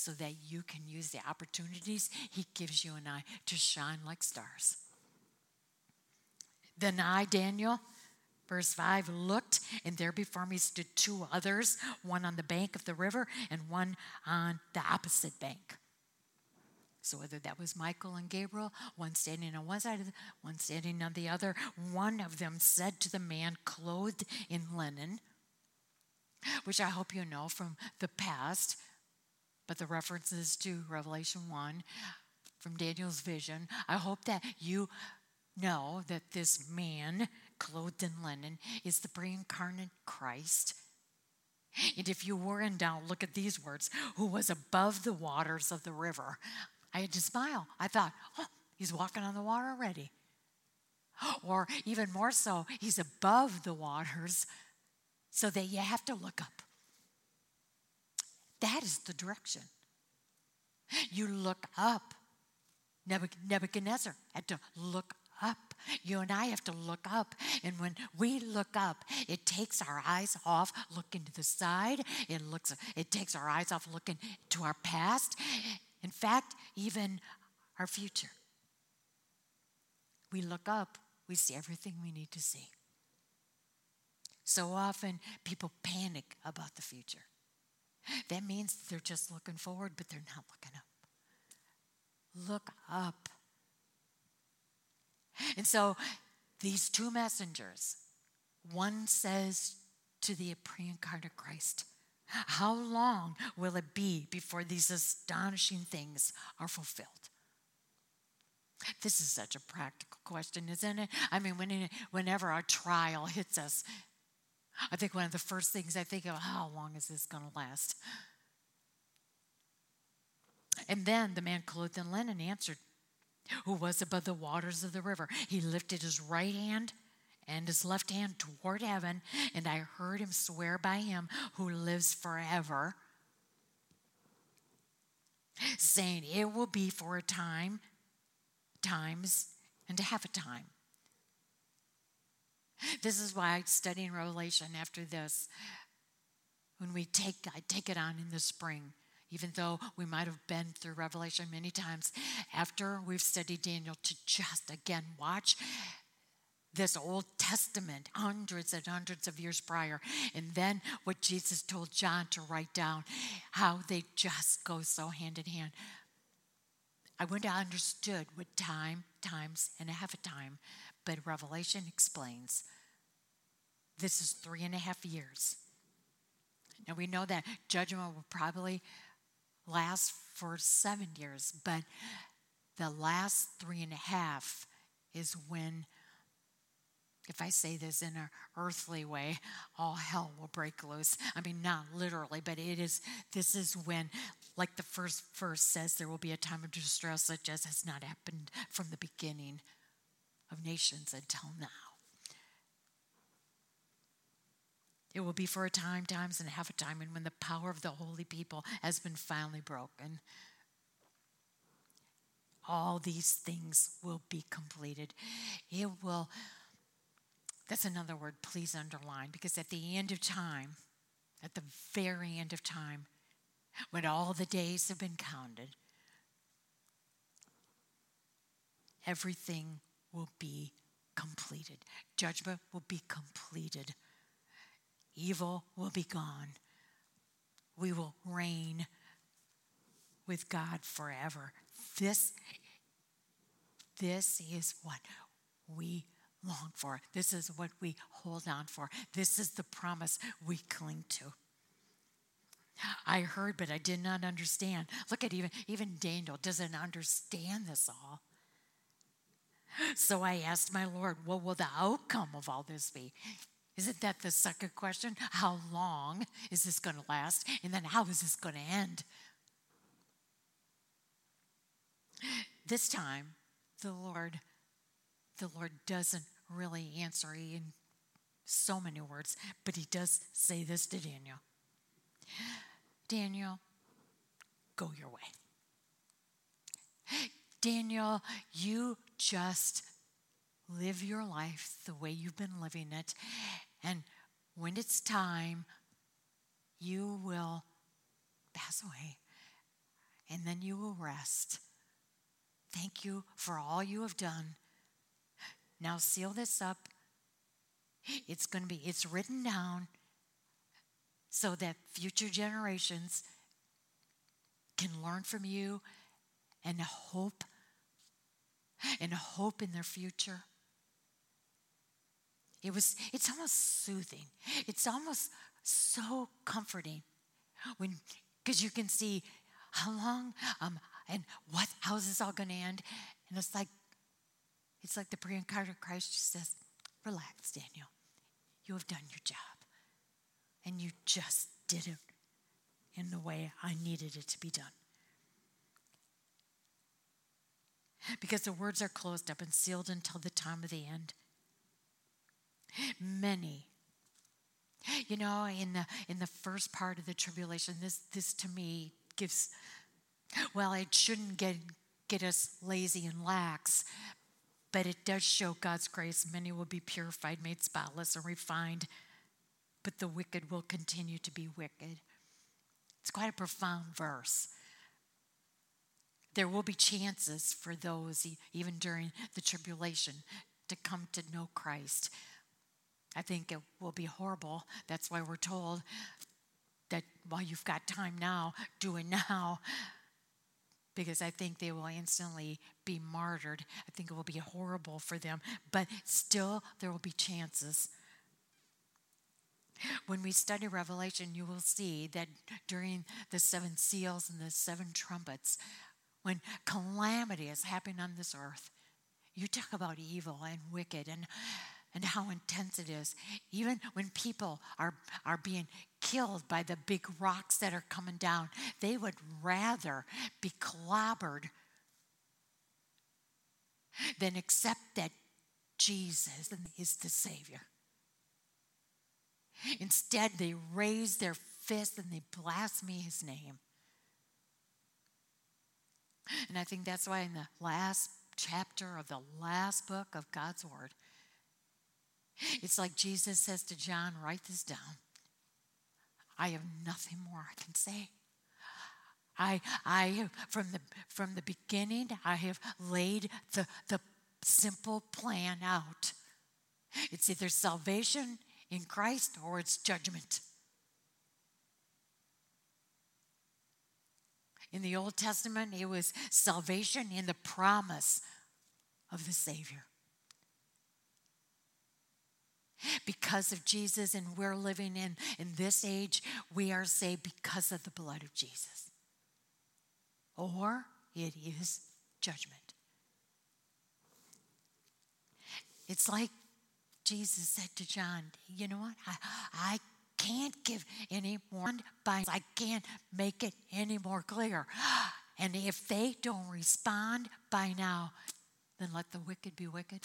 so that you can use the opportunities He gives you and I to shine like stars. Then I, Daniel, verse 5, looked, and there before me stood two others, one on the bank of the river and one on the opposite bank. So whether that was Michael and Gabriel, one standing on one side, the, one standing on the other, one of them said to the man clothed in linen, which I hope you know from the past, but the references to Revelation 1 from Daniel's vision. I hope that you know that this man clothed in linen is the pre incarnate Christ. And if you were in doubt, look at these words who was above the waters of the river. I had to smile. I thought, oh, he's walking on the water already. Or even more so, he's above the waters so that you have to look up. That is the direction. You look up. Nebuchadnezzar had to look. You and I have to look up. And when we look up, it takes our eyes off looking to the side. It looks it takes our eyes off looking to our past. In fact, even our future. We look up, we see everything we need to see. So often people panic about the future. That means they're just looking forward, but they're not looking up. Look up. And so these two messengers, one says to the pre incarnate Christ, How long will it be before these astonishing things are fulfilled? This is such a practical question, isn't it? I mean, when, whenever our trial hits us, I think one of the first things I think of, how long is this going to last? And then the man clothed in linen answered, who was above the waters of the river. He lifted his right hand and his left hand toward heaven, and I heard him swear by him who lives forever, saying, It will be for a time, times, and a half a time. This is why I'm studying Revelation after this. When we take, I take it on in the spring, even though we might have been through Revelation many times, after we've studied Daniel, to just again watch this Old Testament hundreds and hundreds of years prior, and then what Jesus told John to write down, how they just go so hand in hand. I wouldn't have understood what time, times, and a half a time but Revelation explains this is three and a half years. Now we know that judgment will probably last for seven years, but the last three and a half is when, if I say this in an earthly way, all hell will break loose. I mean, not literally, but it is, this is when, like the first verse says, there will be a time of distress such as has not happened from the beginning of nations until now. It will be for a time, times, and half a time, and when the power of the holy people has been finally broken. All these things will be completed. It will, that's another word, please underline, because at the end of time, at the very end of time, when all the days have been counted, everything will be completed. Judgment will be completed. Evil will be gone. We will reign with God forever. This, this is what we long for. This is what we hold on for. This is the promise we cling to. I heard, but I did not understand. Look at even even Daniel doesn't understand this all. So I asked my Lord, what will the outcome of all this be? Isn't that the second question? How long is this going to last? And then how is this going to end? This time, the Lord, the Lord doesn't really answer in so many words, but he does say this to Daniel. Daniel, go your way. Daniel, you just live your life the way you've been living it. And when it's time, you will pass away and then you will rest. Thank you for all you have done. Now seal this up. It's going to be, it's written down so that future generations can learn from you and hope and hope in their future. It was it's almost soothing. It's almost so comforting when because you can see how long um and what how is this all gonna end? And it's like it's like the pre-incarnate Christ just says, Relax, Daniel. You have done your job. And you just did it in the way I needed it to be done. Because the words are closed up and sealed until the time of the end. Many. You know, in the in the first part of the tribulation, this this to me gives well, it shouldn't get get us lazy and lax, but it does show God's grace. Many will be purified, made spotless, and refined, but the wicked will continue to be wicked. It's quite a profound verse. There will be chances for those, even during the tribulation, to come to know Christ. I think it will be horrible. That's why we're told that while you've got time now, do it now because I think they will instantly be martyred. I think it will be horrible for them, but still, there will be chances. When we study Revelation, you will see that during the seven seals and the seven trumpets, when calamity is happening on this earth, you talk about evil and wicked and and how intense it is. Even when people are, are being killed by the big rocks that are coming down, they would rather be clobbered than accept that Jesus is the Savior. Instead, they raise their fist and they blaspheme his name. And I think that's why in the last chapter of the last book of God's Word, it's like Jesus says to John, write this down. I have nothing more I can say. I, I from the from the beginning, I have laid the, the simple plan out. It's either salvation in Christ or it's judgment. In the Old Testament, it was salvation in the promise of the Savior because of Jesus and we're living in in this age we are saved because of the blood of Jesus. Or it is judgment. It's like Jesus said to John you know what? I I can't give any more by I can't make it any more clear. And if they don't respond by now then let the wicked be wicked.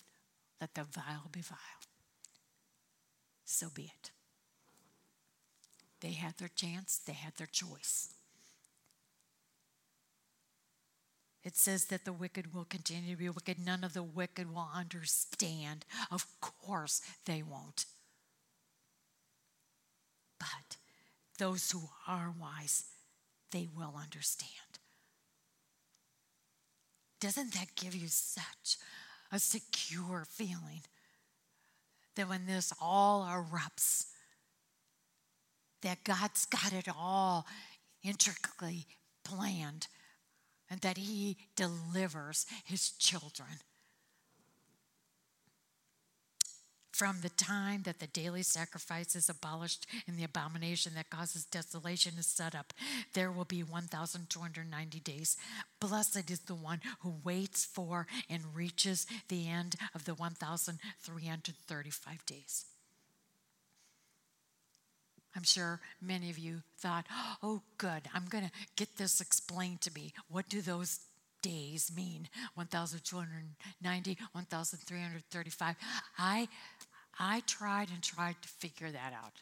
Let the vile be vile so be it. They had their chance, they had their choice. It says that the wicked will continue to be wicked. None of the wicked will understand. Of course, they won't. But those who are wise, they will understand. Doesn't that give you such a secure feeling? That when this all erupts, that God's got it all intricately planned and that he delivers his children. From the time that the daily sacrifice is abolished and the abomination that causes desolation is set up, there will be 1,290 days. Blessed is the one who waits for and reaches the end of the 1,335 days. I'm sure many of you thought, oh, good, I'm going to get this explained to me. What do those days mean? 1,290, 1,335. I, I tried and tried to figure that out.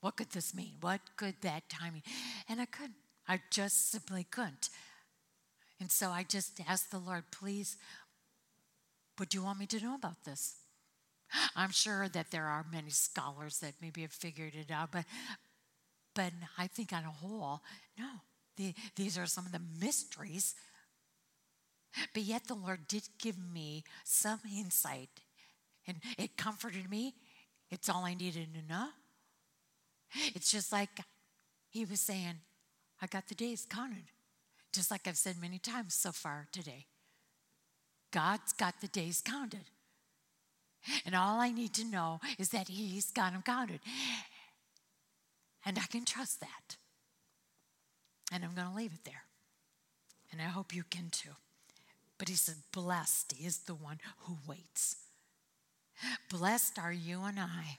What could this mean? What could that time mean? And I couldn't. I just simply couldn't. And so I just asked the Lord, please, what do you want me to know about this? I'm sure that there are many scholars that maybe have figured it out, but but I think on a whole, no. The, these are some of the mysteries. But yet the Lord did give me some insight and it comforted me. It's all I needed to know. It's just like he was saying, I got the days counted. Just like I've said many times so far today. God's got the days counted. And all I need to know is that He's got them counted. And I can trust that. And I'm going to leave it there. And I hope you can too. But He said, Blessed is the one who waits. Blessed are you and I.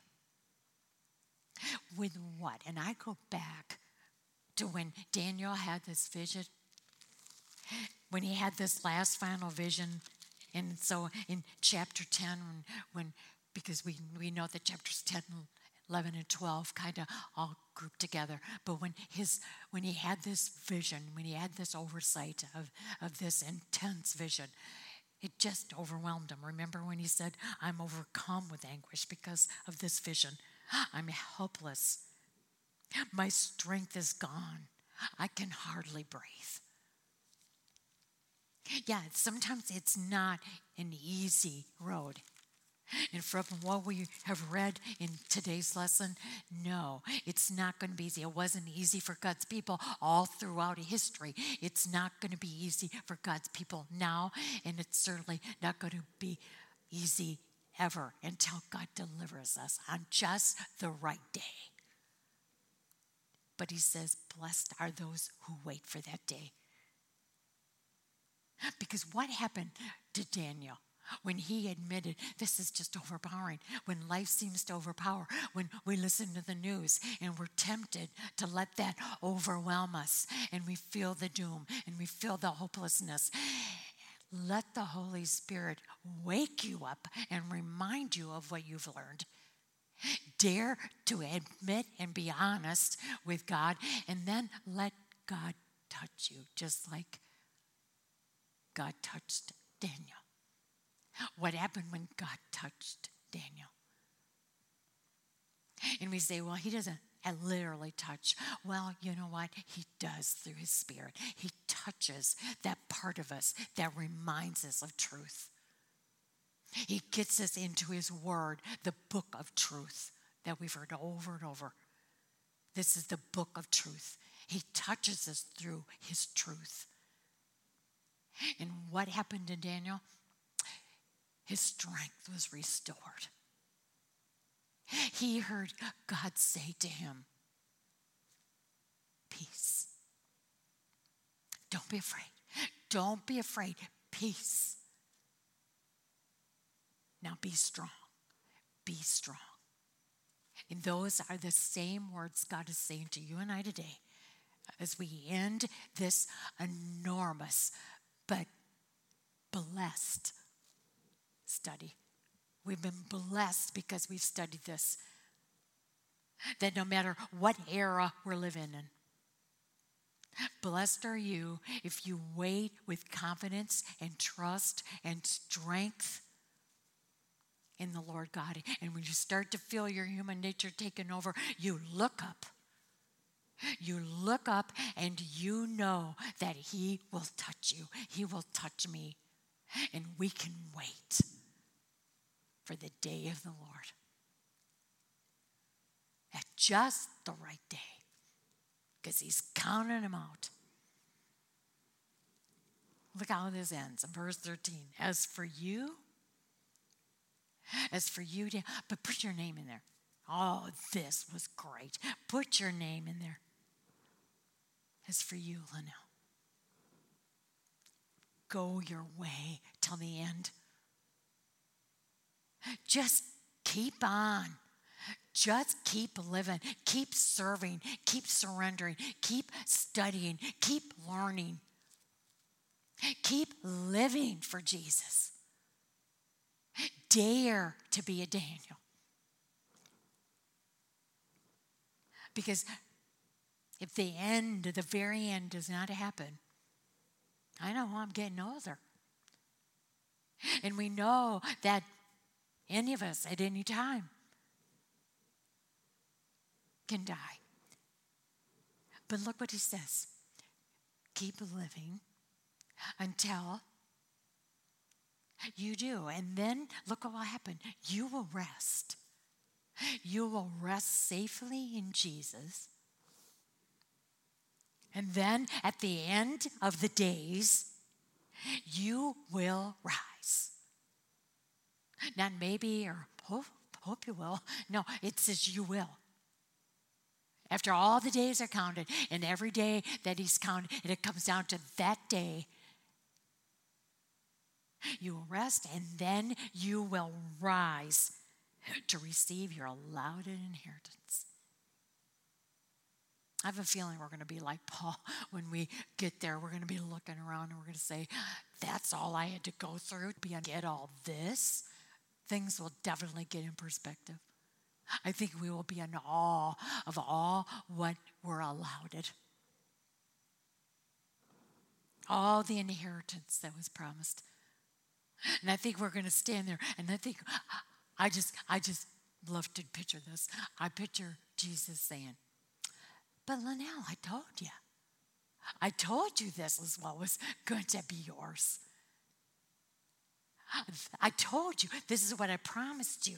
With what? And I go back to when Daniel had this vision, when he had this last final vision and so in chapter 10, when, when because we, we know that chapters 10, 11, and 12 kind of all group together. But when his when he had this vision, when he had this oversight of, of this intense vision, it just overwhelmed him. Remember when he said, I'm overcome with anguish because of this vision. I'm helpless. My strength is gone. I can hardly breathe. Yeah, sometimes it's not an easy road. And from what we have read in today's lesson, no, it's not going to be easy. It wasn't easy for God's people all throughout history. It's not going to be easy for God's people now, and it's certainly not going to be easy ever until God delivers us on just the right day. But he says, Blessed are those who wait for that day. Because what happened to Daniel? When he admitted this is just overpowering, when life seems to overpower, when we listen to the news and we're tempted to let that overwhelm us and we feel the doom and we feel the hopelessness, let the Holy Spirit wake you up and remind you of what you've learned. Dare to admit and be honest with God, and then let God touch you, just like God touched Daniel. What happened when God touched Daniel? And we say, well, he doesn't literally touch. Well, you know what? He does through his spirit. He touches that part of us that reminds us of truth. He gets us into his word, the book of truth that we've heard over and over. This is the book of truth. He touches us through his truth. And what happened to Daniel? His strength was restored. He heard God say to him, Peace. Don't be afraid. Don't be afraid. Peace. Now be strong. Be strong. And those are the same words God is saying to you and I today as we end this enormous but blessed study. We've been blessed because we've studied this. That no matter what era we're living in, blessed are you if you wait with confidence and trust and strength in the Lord God. And when you start to feel your human nature taken over, you look up you look up and you know that He will touch you, He will touch me, and we can wait for the day of the Lord at just the right day because He's counting them out. Look how this ends in verse 13. As for you, as for you, but put your name in there. Oh, this was great. Put your name in there. As for you, Linnell, go your way till the end. Just keep on. Just keep living, keep serving, keep surrendering, keep studying, keep learning, keep living for Jesus. Dare to be a Daniel. Because if the end, the very end, does not happen, I know I'm getting older. And we know that any of us at any time can die. But look what he says keep living until you do. And then look what will happen. You will rest. You will rest safely in Jesus. And then at the end of the days, you will rise. Not maybe or hope, hope you will. No, it says you will. After all the days are counted, and every day that he's counted, and it comes down to that day, you will rest, and then you will rise to receive your allotted inheritance. I have a feeling we're going to be like Paul when we get there. We're going to be looking around and we're going to say, That's all I had to go through to be get all this. Things will definitely get in perspective. I think we will be in awe of all what we're allowed. It, all the inheritance that was promised. And I think we're going to stand there and I think I just I just love to picture this. I picture Jesus saying, But Linnell, I told you. I told you this is what was going to be yours. I told you this is what I promised you.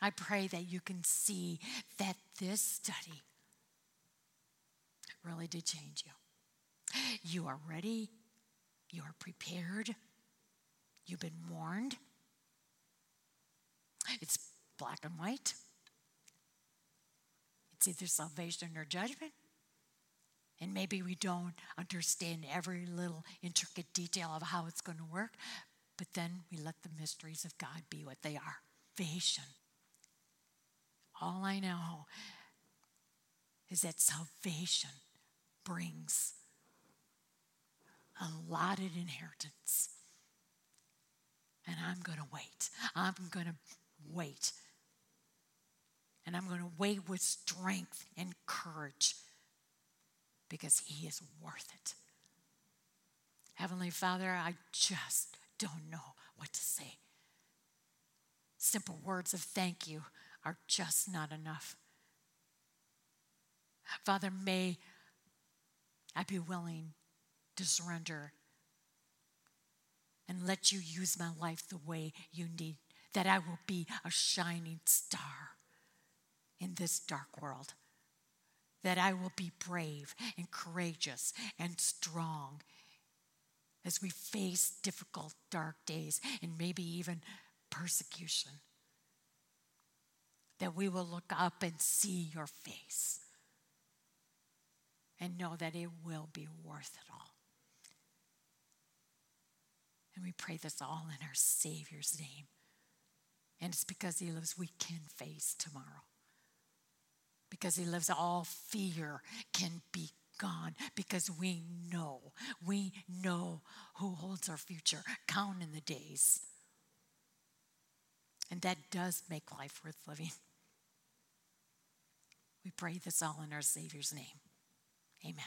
I pray that you can see that this study really did change you. You are ready, you are prepared, you've been warned. It's black and white. It's either salvation or judgment. And maybe we don't understand every little intricate detail of how it's going to work, but then we let the mysteries of God be what they are. Salvation all I know is that salvation brings allotted inheritance. And I'm going to wait. I'm going to wait. And I'm going to wait with strength and courage because He is worth it. Heavenly Father, I just don't know what to say. Simple words of thank you are just not enough. Father, may I be willing to surrender and let you use my life the way you need, that I will be a shining star in this dark world, that I will be brave and courageous and strong as we face difficult, dark days and maybe even persecution that we will look up and see your face and know that it will be worth it all. And we pray this all in our Savior's name. And it's because He lives, we can face tomorrow. Because He lives, all fear can be gone. Because we know, we know who holds our future, counting the days. And that does make life worth living. We pray this all in our Savior's name. Amen.